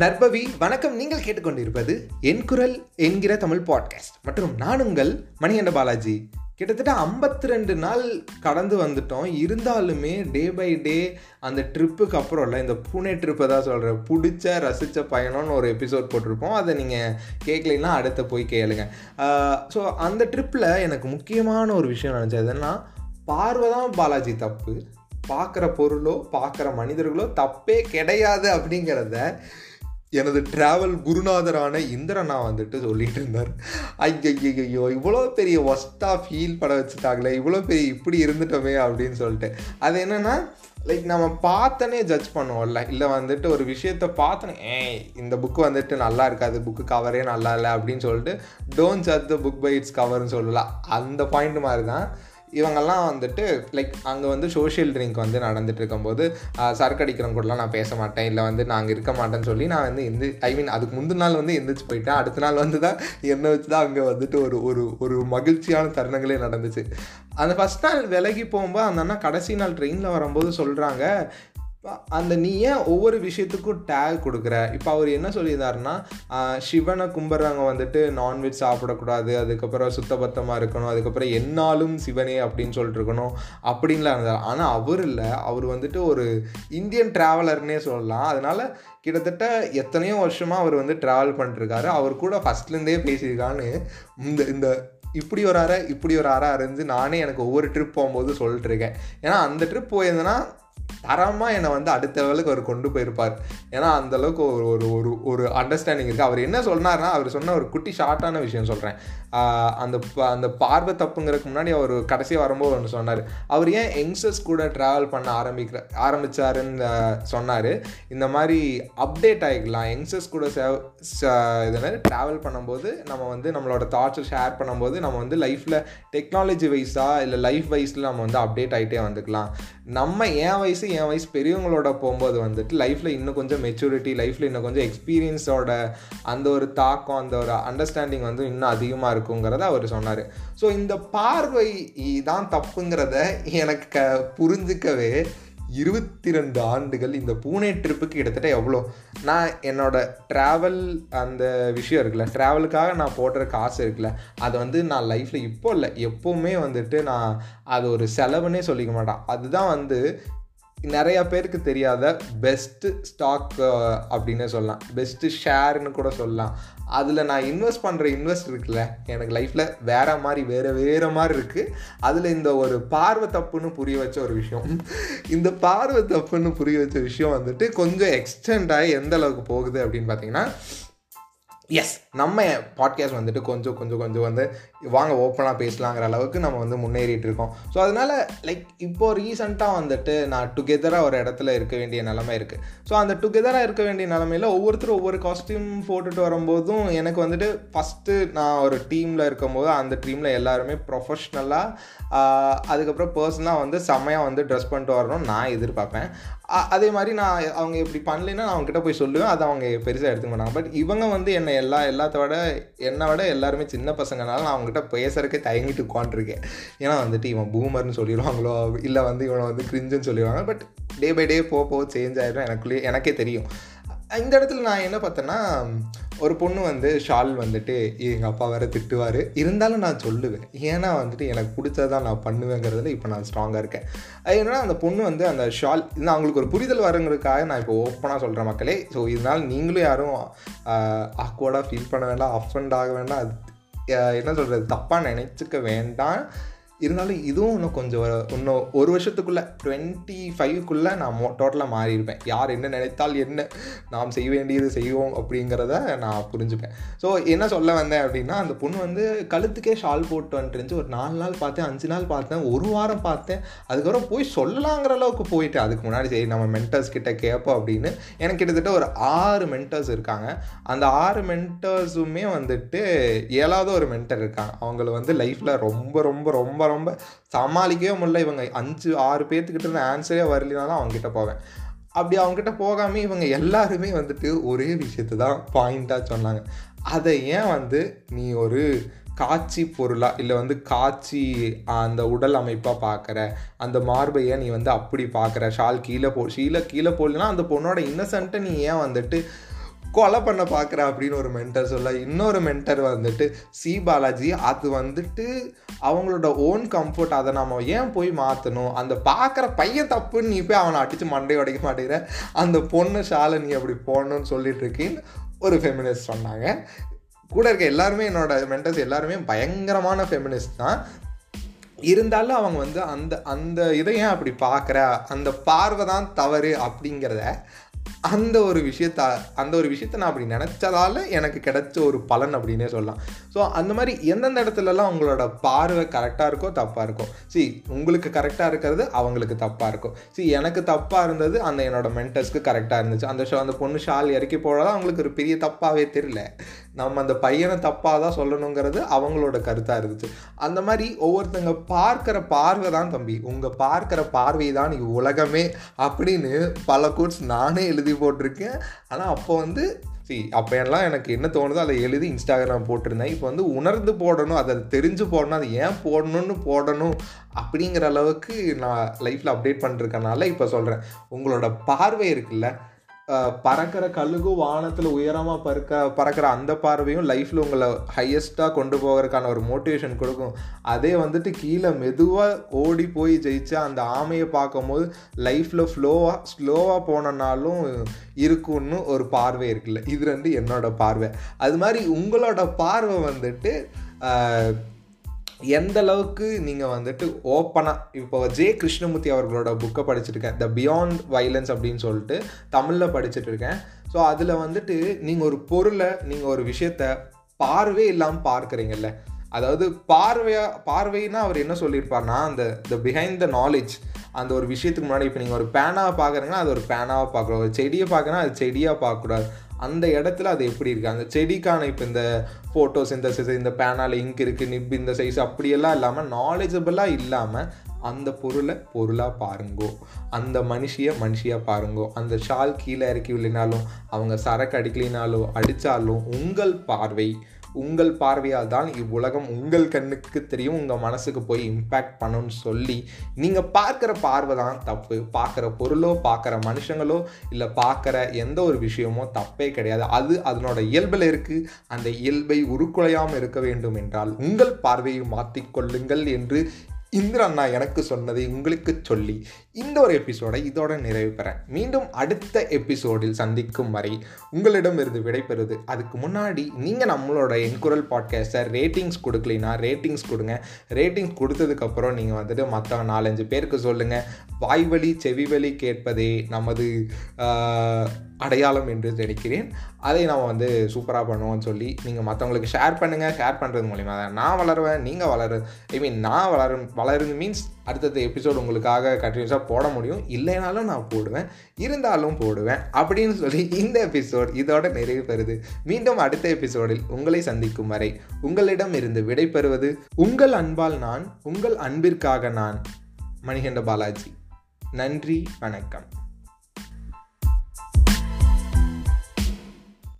நற்பவி வணக்கம். நீங்கள் கேட்டுக்கொண்டிருப்பது என் குரல் என்கிற தமிழ் பாட்காஸ்ட் மற்றும் நான் உங்கள் மணிகண்ட பாலாஜி. கிட்டத்தட்ட ஐம்பத்தி ரெண்டு நாள் கடந்து வந்துட்டோம். இருந்தாலுமே டே பை டே அந்த ட்ரிப்புக்கு அப்புறம் இல்லை இந்த புனே ட்ரிப்பை தான் சொல்கிறேன் பிடிச்ச ரசித்த பயணம்னு ஒரு எபிசோட் போட்டிருப்போம். அதை நீங்கள் கேட்கலைன்னா அடுத்த போய் கேளுங்க. ஸோ அந்த ட்ரிப்பில் எனக்கு முக்கியமான ஒரு விஷயம் நினச்சது பார்வை தான் பாலாஜி தப்பு. பார்க்குற பொருளோ பார்க்குற மனிதர்களோ தப்பே கிடையாது அப்படிங்கிறத எனது ட்ராவல் குருநாதரான இந்திரனா வந்துட்டு சொல்லிட்டு இருந்தார் ஐயோ இவ்வளோ பெரிய ஒஸ்ட்டாக ஃபீல் பண்ண வச்சுட்டாங்களே இவ்வளோ பெரிய இப்படி இருந்துட்டோமே அப்படின்னு சொல்லிட்டு. அது என்னென்னா லைக் நம்ம பார்த்தனே ஜட்ஜ் பண்ணுவோம்ல இல்லை வந்துட்டு ஒரு விஷயத்த பார்த்தனே ஏ இந்த புக்கு வந்துட்டு நல்லா இருக்காது புக்கு கவரே நல்லா இல்லை அப்படின்னு சொல்லிட்டு don't judge the book by its கவர்னு சொல்லலாம் அந்த பாயிண்ட் மாதிரி தான் இவங்கெல்லாம் வந்துட்டு லைக் அங்கே வந்து சோஷியல் ட்ரிங்க் வந்து நடந்துட்டு இருக்கும்போது சரக்கடிக்கிறவங்க கூடலாம் நான் பேச மாட்டேன். இல்லை வந்து நாங்கள் இருக்க மாட்டேன்னு சொல்லி நான் வந்து எந்த ஐ மீன் அதுக்கு முந்தின நாள் வந்து எந்திரிச்சு போயிட்டேன். அடுத்த நாள் வந்து தான் என்னை வச்சு தான் அங்கே வந்துட்டு ஒரு ஒரு ஒரு மகிழ்ச்சியான தருணங்களே நடந்துச்சு. அந்த ஃபஸ்ட் நாள் விலகி போகும்போது அந்த அண்ணா கடைசி நாள் ட்ரெயினில் வரும்போது சொல்கிறாங்க அந்த நீ ஏன் ஒவ்வொரு விஷயத்துக்கும் டேக் கொடுக்குற? இப்போ அவர் என்ன சொல்லியிருந்தாருன்னா சிவனை கும்பிட்றவங்க வந்துட்டு நான்வெஜ் சாப்பிடக்கூடாது அதுக்கப்புறம் சுத்தபத்தமாக இருக்கணும் அதுக்கப்புறம் என்னாலும் சிவனே அப்படின்னு சொல்லிட்டு இருக்கணும் அப்படின்லாம் இருந்தார். ஆனால் அவர் இல்லை. அவர் வந்துட்டு ஒரு இந்தியன் ட்ராவலர்னே சொல்லலாம். அதனால கிட்டத்தட்ட எத்தனையோ வருஷமாக அவர் வந்து ட்ராவல் பண்ணிட்டுருக்காரு. அவர் கூட ஃபஸ்ட்லேருந்தே பேசியிருக்கான்னு இந்த இந்த இப்படி ஒரு அறை இப்படி ஒரு அறை அறிஞ்சு நானே எனக்கு ஒவ்வொரு ட்ரிப் போகும்போது சொல்லிட்டு இருக்கேன். ஏன்னா அந்த ட்ரிப் போயிருந்தேன்னா தரமாக என்னை வந்து அடுத்த லெவலுக்கு அவர் கொண்டு போயிருப்பார். ஏன்னா அந்தளவுக்கு ஒரு ஒரு ஒரு ஒரு அண்டர்ஸ்டாண்டிங் இருக்குது அவர் என்ன சொன்னார்னா அவர் சொன்ன ஒரு குட்டி ஷார்ட்டான விஷயம் சொல்கிறேன் அந்த அந்த பார்வை தப்புங்கிறதுக்கு முன்னாடி அவர் கடைசியாக வரும்போது ஒன்று சொன்னார். அவர் ஏன் யங்ஸ்டர்ஸ் கூட ட்ராவல் பண்ண ஆரம்பிக்கிற ஆரம்பித்தாருன்னு சொன்னார். இந்த மாதிரி அப்டேட் ஆகிக்கலாம் யங்ஸ்டர்ஸ் கூட சேவ் இதனால் ட்ராவல் பண்ணும்போது நம்ம வந்து நம்மளோட தாட்ஸை ஷேர் பண்ணும்போது நம்ம வந்து லைஃப்பில் டெக்னாலஜி வைஸாக இல்லை லைஃப் வைஸில் நம்ம வந்து அப்டேட் ஆகிட்டே வந்துக்கலாம். நம்ம என் வயசு என் வயசு பெரியவங்களோட போகும்போது வந்துட்டு லைஃப்பில் இன்னும் கொஞ்சம் மெச்சூரிட்டி லைஃப்பில் இன்னும் கொஞ்சம் எக்ஸ்பீரியன்ஸோட அந்த ஒரு தாக்கம் அந்த ஒரு அண்டர்ஸ்டாண்டிங் வந்து இன்னும் அதிகமாக இருக்குங்கிறத அவர் சொன்னார். ஸோ இந்த பார்வை தான் தப்புங்கிறத எனக்கு புரிஞ்சுக்கவே இருபத்தி ரெண்டு ஆண்டுகள் இந்த பூனே ட்ரிப்புக்கு கிட்டத்தட்ட எவ்வளோ? நான் என்னோட ட்ராவல் அந்த விஷயம் இருக்குல்ல ட்ராவலுக்காக நான் போடுற காசு இருக்குல்ல அதை வந்து நான் லைஃப்பில் இப்போ இல்லை. எப்போவுமே வந்துட்டு நான் அது ஒரு செலவுன்னே சொல்லிக்க மாட்டேன். அதுதான் வந்து நிறையா பேருக்கு தெரியாத பெஸ்ட்டு ஸ்டாக் அப்படின்னு சொல்லலாம். பெஸ்ட்டு ஷேர்னு கூட சொல்லலாம். அதில் நான் இன்வெஸ்ட் பண்ணுற இன்வெஸ்ட் இருக்குல்ல எனக்கு லைஃப்பில் வேறு மாதிரி வேறு வேறு மாதிரி இருக்குது அதில் இந்த ஒரு பார்வை தப்புன்னு புரிய வச்ச ஒரு விஷயம். இந்த பார்வை தப்புன்னு புரிய வச்ச விஷயம் வந்துட்டு கொஞ்சம் எக்ஸ்டெண்டாகி எந்த அளவுக்கு போகுது அப்படின்னு பார்த்தீங்கன்னா எஸ் நம்ம பாட்காஸ்ட் வந்துட்டு கொஞ்சம் கொஞ்சம் கொஞ்சம் வந்து வாங்க ஓப்பனாக பேசலாங்கிற அளவுக்கு நம்ம வந்து முன்னேறிட்டு இருக்கோம். ஸோ அதனால் லைக் இப்போது ரீசண்டாக வந்துட்டு நான் டுகெதராக ஒரு இடத்துல இருக்க வேண்டிய நிலமை இருக்குது ஸோ அந்த டுகெதராக இருக்க வேண்டிய நிலமையில் ஒவ்வொருத்தரும் ஒவ்வொரு காஸ்டியூம் போட்டுட்டு வரும்போதும் எனக்கு வந்துட்டு ஃபஸ்ட்டு நான் ஒரு டீமில் இருக்கும்போது அந்த டீமில் எல்லாருமே ப்ரொஃபஷ்னலாக அதுக்கப்புறம் பர்சனலாக வந்து செம்மையாக வந்து ட்ரெஸ் பண்ணிட்டு வரணும்னு நான் எதிர்பார்ப்பேன். அதே மாதிரி நான் அவங்க இப்படி பண்ணலைன்னா நான் அவங்ககிட்ட போய் சொல்லுவேன். அதை அவங்க பெருசாக எடுத்துக்க மாட்டாங்க. பட் இவங்க வந்து என்னை எல்லா எல்லாத்தோட என்னை விட எல்லாருமே சின்ன பசங்கனால நான் அவங்ககிட்ட பேசுறதுக்கே தயங்கிட்டு உட்காந்துருக்கேன் ஏன்னா வந்துட்டு இவன் பூமர்னு சொல்லிடுவாங்களோ இல்லை வந்து இவனை வந்து கிரிஞ்சுன்னு சொல்லிடுவாங்க. பட் டே பை டே போக போக சேஞ்ச் ஆகிடும் எனக்குள்ளே எனக்கே தெரியும். இந்த இடத்துல நான் என்ன பார்த்தேன்னா ஒரு பொண்ணு வந்து ஷால் வந்துட்டு எங்கள் அப்பா வேறு திட்டுவார். இருந்தாலும் நான் சொல்லுவேன். ஏன்னா வந்துட்டு எனக்கு பிடிச்சதான் நான் பண்ணுவேங்கிறதுல இப்போ நான் ஸ்ட்ராங்காக இருக்கேன். அது என்னன்னா அந்த பொண்ணு வந்து அந்த ஷால் நான் அவங்களுக்கு ஒரு புரிதல் வருங்கிறதுக்காக நான் இப்போ ஓப்பனாக சொல்கிறேன் மக்களே. ஸோ இதனால் நீங்களும் யாரும் ஆக்வர்டாக ஃபீல் பண்ண வேண்டாம் அஃபண்ட் ஆக வேண்டாம். அது என்ன சொல்கிறது தப்பாக நினச்சிக்க வேண்டாம். இருந்தாலும் இதுவும் இன்னும் கொஞ்சம் இன்னும் ஒரு வருஷத்துக்குள்ளே டுவெண்ட்டி ஃபைவ்க்குள்ளே நான் மோ டோட்டலாக மாறியிருப்பேன் யார் என்ன நினைத்தால் என்ன நாம் செய்ய வேண்டியது செய்வோம் அப்படிங்கிறத நான் புரிஞ்சுப்பேன். ஸோ என்ன சொல்ல வந்தேன் அப்படின்னா அந்த பொண்ணு வந்து கழுத்துக்கே ஷால் போட்டு வந்துட்டு ஒரு நாலு நாள் பார்த்தேன் அஞ்சு நாள் பார்த்தேன் ஒரு வாரம் பார்த்தேன். அதுக்கப்புறம் போய் சொல்லலாங்கிற அளவுக்கு போயிட்டு அதுக்கு முன்னாடி சரி நம்ம மென்டர்ஸ் கிட்ட கேட்போம் அப்படின்னு. எனக்கு கிட்டத்தட்ட ஒரு ஆறு மென்டர்ஸ் இருக்காங்க. அந்த ஆறு மென்டர்ஸுமே வந்துட்டு ஏழாவது ஒரு மென்டர் இருக்காங்க. அவங்கள வந்து லைஃப்பில் ரொம்ப ரொம்ப ரொம்ப ரொம்ப சமாளிக்கவே முடியல. இவங்க அஞ்சு ஆறு பேர்த்துக்கிட்ட இருந்து ஆன்சரே வரலினாலும் அவங்ககிட்ட போவேன். அப்படி அவங்ககிட்ட போகாமல் இவங்க எல்லாருமே வந்துட்டு ஒரே விஷயத்தை தான் பாயிண்ட்டாக சொன்னாங்க. அதை ஏன் வந்து நீ ஒரு காட்சி பொருளாக இல்லை வந்து காட்சி அந்த உடல் அமைப்பாக பார்க்குற அந்த மார்பையை நீ வந்து அப்படி பார்க்குற ஷால் கீழே போ ஷீல கீழே போடலனா அந்த பொண்ணோட இன்னசென்ட்டை நீ ஏன் வந்துட்டு கொலை பண்ண பார்க்குற அப்படின்னு ஒரு மென்டர் சொல்ல இன்னொரு மென்டர் வந்துட்டு சி பாலாஜி அது வந்துட்டு அவங்களோட ஓன் கம்ஃபர்ட் அதை நம்ம ஏன் போய் மாற்றணும் அந்த பார்க்குற பையன் தப்புன்னு நீ போய் அவனை அடித்து மண்டை உடைக்க மாட்டேங்கிற. அந்த பொண்ணு ஷாலை நீ அப்படி போடணும்னு சொல்லிட்டு இருக்கேன்னு ஒரு ஃபெமினிஸ்ட் சொன்னாங்க. கூட இருக்க எல்லாருமே என்னோட மென்டர்ஸ் எல்லாருமே பயங்கரமான ஃபெமினிஸ்ட் தான். இருந்தாலும் அவங்க வந்து அந்த அந்த இதை ஏன் அப்படி பார்க்குற அந்த பார்வை தான் தவறு அப்படிங்கிறத அந்த ஒரு விஷயத்த அந்த ஒரு விஷயத்த நான் அப்படி நினச்சதால எனக்கு கிடைச்ச ஒரு பலன் அப்படின்னே சொல்லலாம். ஸோ அந்த மாதிரி எந்தெந்த இடத்துலலாம் உங்களோட பார்வை கரெக்டாக இருக்கோ தப்பாக இருக்கும் சி உங்களுக்கு கரெக்டாக இருக்கிறது அவங்களுக்கு தப்பாக இருக்கும். சி எனக்கு தப்பாக இருந்தது அந்த என்னோட மென்டர்ஸ்க்கு கரெக்டாக இருந்துச்சு. அந்த ஷோ அந்த பொண்ணு ஷால் இறக்கி போடாதான் அவங்களுக்கு ஒரு பெரிய தப்பாகவே தெரியல. நம்ம அந்த பையனை தப்பாக தான் சொல்லணுங்கிறது அவங்களோட கருத்தாக இருந்துச்சு. அந்த மாதிரி ஒவ்வொருத்தங்க பார்க்குற பார்வை தான் தம்பி. உங்கள் பார்க்குற பார்வை தான் நீ உலகமே அப்படின்னு பல கோட்ஸ் நானே எழுதி போட்டிருக்கேன். ஆனால் அப்போ வந்து சி அப்போ எல்லாம் எனக்கு என்ன தோணுதோ அதை எழுதி இன்ஸ்டாகிராம் போட்டிருந்தேன். இப்போ வந்து உணர்ந்து போடணும் அதை தெரிஞ்சு போடணும் அதை ஏன் போடணும்னு போடணும் அப்படிங்கிற அளவுக்கு நான் லைஃப்பில் அப்டேட் பண்ணிருக்கனால இப்போ சொல்கிறேன் உங்களோட பார்வை இருக்குல்ல பறக்கிற கழுகும் வானத்தில் உயரமாக பறக்க பறக்கிற அந்த பார்வையும் லைஃப்பில் உங்களை ஹையஸ்ட்டாக கொண்டு போகிறதுக்கான ஒரு மோட்டிவேஷன் கொடுக்கும். அதே வந்துட்டு கீழே மெதுவாக ஓடி போய் ஜெயிச்சு அந்த ஆமையை பார்க்கும்போது லைஃப்பில் ஃப்ளோவாக ஸ்லோவாக போனனாலும் இருக்கும்னு ஒரு பார்வை இருக்குல்ல. இது ரெண்டு என்னோடய பார்வை. அது மாதிரி உங்களோட பார்வை வந்துட்டு எந்த அளவுக்கு நீங்கள் வந்துட்டு ஓப்பனாக இப்போ ஜே கிருஷ்ணமூர்த்தி அவர்களோட புக்கை படிச்சிருக்கேன். த பியாண்ட் வைலன்ஸ் அப்படின்னு சொல்லிட்டு தமிழில் படிச்சுட்டு இருக்கேன். ஸோ அதில் வந்துட்டு நீங்கள் ஒரு பொருளை நீங்கள் ஒரு விஷயத்த பார்வே இல்லாமல் பார்க்குறீங்கல்ல. அதாவது பார்வையாக பார்வைன்னா அவர் என்ன சொல்லியிருப்பார்னா அந்த த பிஹைண்ட் த நாலேஜ் அந்த ஒரு விஷயத்துக்கு முன்னாடி இப்போ நீங்கள் ஒரு பேனாவை பார்க்குறீங்கன்னா அது ஒரு பேனாவை பார்க்கணும் ஒரு செடியை பார்க்குறேன்னா அது செடியாக பார்க்கக்கூடாது. அந்த இடத்துல அது எப்படி இருக்குது அந்த செடிக்கான இப்போ இந்த ஃபோட்டோஸ் இந்த இந்த பேனாவில் இங்க் இருக்குது நிப் இந்த சைஸ் அப்படியெல்லாம் இல்லாமல் நாலேஜபிளாக இல்லாமல் அந்த பொருளை பொருளாக பாருங்கோ. அந்த மனுஷியை மனுஷியாக பாருங்கோ. அந்த ஷால் கீழே இறக்கி விழினாலும் அவங்க சரக்கு அடிக்கலினாலோ அடித்தாலும் உங்கள் பார்வை உங்கள் பார்வையால் தான் இவ்வுலகம் உங்கள் கண்ணுக்கு தெரியும் உங்கள் மனசுக்கு போய் இம்பேக்ட் பண்ணணும்னு சொல்லி நீங்கள் பார்க்குற பார்வை தான் தப்பு. பார்க்குற பொருளோ பார்க்குற மனுஷங்களோ இல்லை பார்க்குற எந்த ஒரு விஷயமோ தப்பே கிடையாது. அது அதனோட இயல்பில் இருக்குது அந்த இயல்பை உருக்குலையாமல் இருக்க வேண்டும் என்றால் உங்கள் பார்வையை மாற்றிக்கொள்ளுங்கள் என்று இந்திர அண்ணா எனக்கு சொன்னதை உங்களுக்கு சொல்லி இந்த ஒரு எபிசோடை இதோட நிறைவு பெறேன். மீண்டும் அடுத்த எபிசோடில் சந்திக்கும் வரை உங்களிடம் இருந்து விடைபெறுது அதுக்கு முன்னாடி நீங்கள் நம்மளோட என்குரல் பாட்காஸ்ட்டை ரேட்டிங்ஸ் கொடுக்கலினா ரேட்டிங்ஸ் கொடுங்க. ரேட்டிங்ஸ் கொடுத்ததுக்கப்புறம் நீங்கள் வந்துட்டு மற்ற நாலஞ்சு பேருக்கு சொல்லுங்கள் வாய்வழி செவிவழி கேட்பதே நமது அடையாளம் என்று நினைக்கிறேன். அதை நம்ம வந்து சூப்பராக பண்ணுவோம்னு சொல்லி நீங்கள் மற்றவங்களுக்கு ஷேர் பண்ணுங்கள் ஷேர் பண்ணுறது மூலிமா தான். நான் வளருவேன் நீங்கள் வளரு. ஐ மீன் நான் வளரும் வளருது மீன்ஸ் அடுத்தடுத்த எபிசோடு உங்களுக்காக கண்டினியூஸாக போட முடியும். இல்லைனாலும் நான் போடுவேன். இருந்தாலும் போடுவேன். அப்படின்னு சொல்லி இந்த எபிசோட் இதோட நிறைவு பெறுது. மீண்டும் அடுத்த எபிசோடில் உங்களை சந்திக்கும் வரை உங்களிடம் இருந்து விடை பெறுவது உங்கள் அன்பால் நான் உங்கள் அன்பிற்காக நான் மணிகண்ட பாலாஜி. நன்றி வணக்கம்.